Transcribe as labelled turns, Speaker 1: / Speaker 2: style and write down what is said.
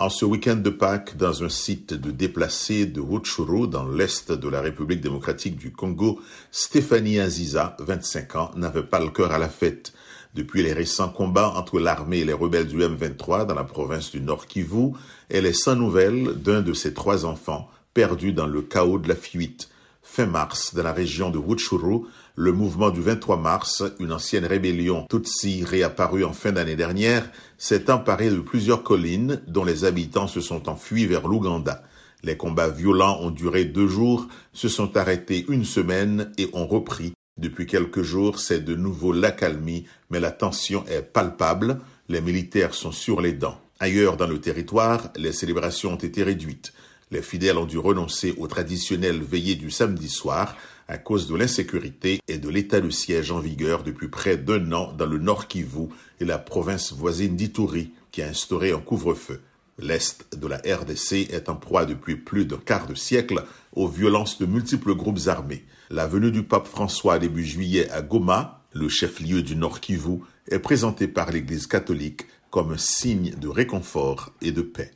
Speaker 1: En ce week-end de Pâques, dans un site de déplacés de Rutshuru, dans l'est de la République démocratique du Congo, Stéphanie Aziza, 25 ans, n'avait pas le cœur à la fête. Depuis les récents combats entre l'armée et les rebelles du M23 dans la province du Nord Kivu, elle est sans nouvelles d'un de ses trois enfants, perdus dans le chaos de la fuite. Fin mars, dans la région de Rutshuru, le mouvement du 23 mars, une ancienne rébellion Tutsi réapparue en fin d'année dernière, s'est emparé de plusieurs collines dont les habitants se sont enfuis vers l'Ouganda. Les combats violents ont duré deux jours, se sont arrêtés une semaine et ont repris. Depuis quelques jours, c'est de nouveau l'accalmie, mais la tension est palpable. Les militaires sont sur les dents. Ailleurs dans le territoire, les célébrations ont été réduites. Les fidèles ont dû renoncer aux traditionnelles veillées du samedi soir à cause de l'insécurité et de l'état de siège en vigueur depuis près d'un an dans le Nord Kivu et la province voisine d'Ituri qui a instauré un couvre-feu. L'Est de la RDC est en proie depuis plus d'un quart de siècle aux violences de multiples groupes armés. La venue du pape François début juillet à Goma, le chef-lieu du Nord Kivu, est présentée par l'Église catholique comme un signe de réconfort et de paix.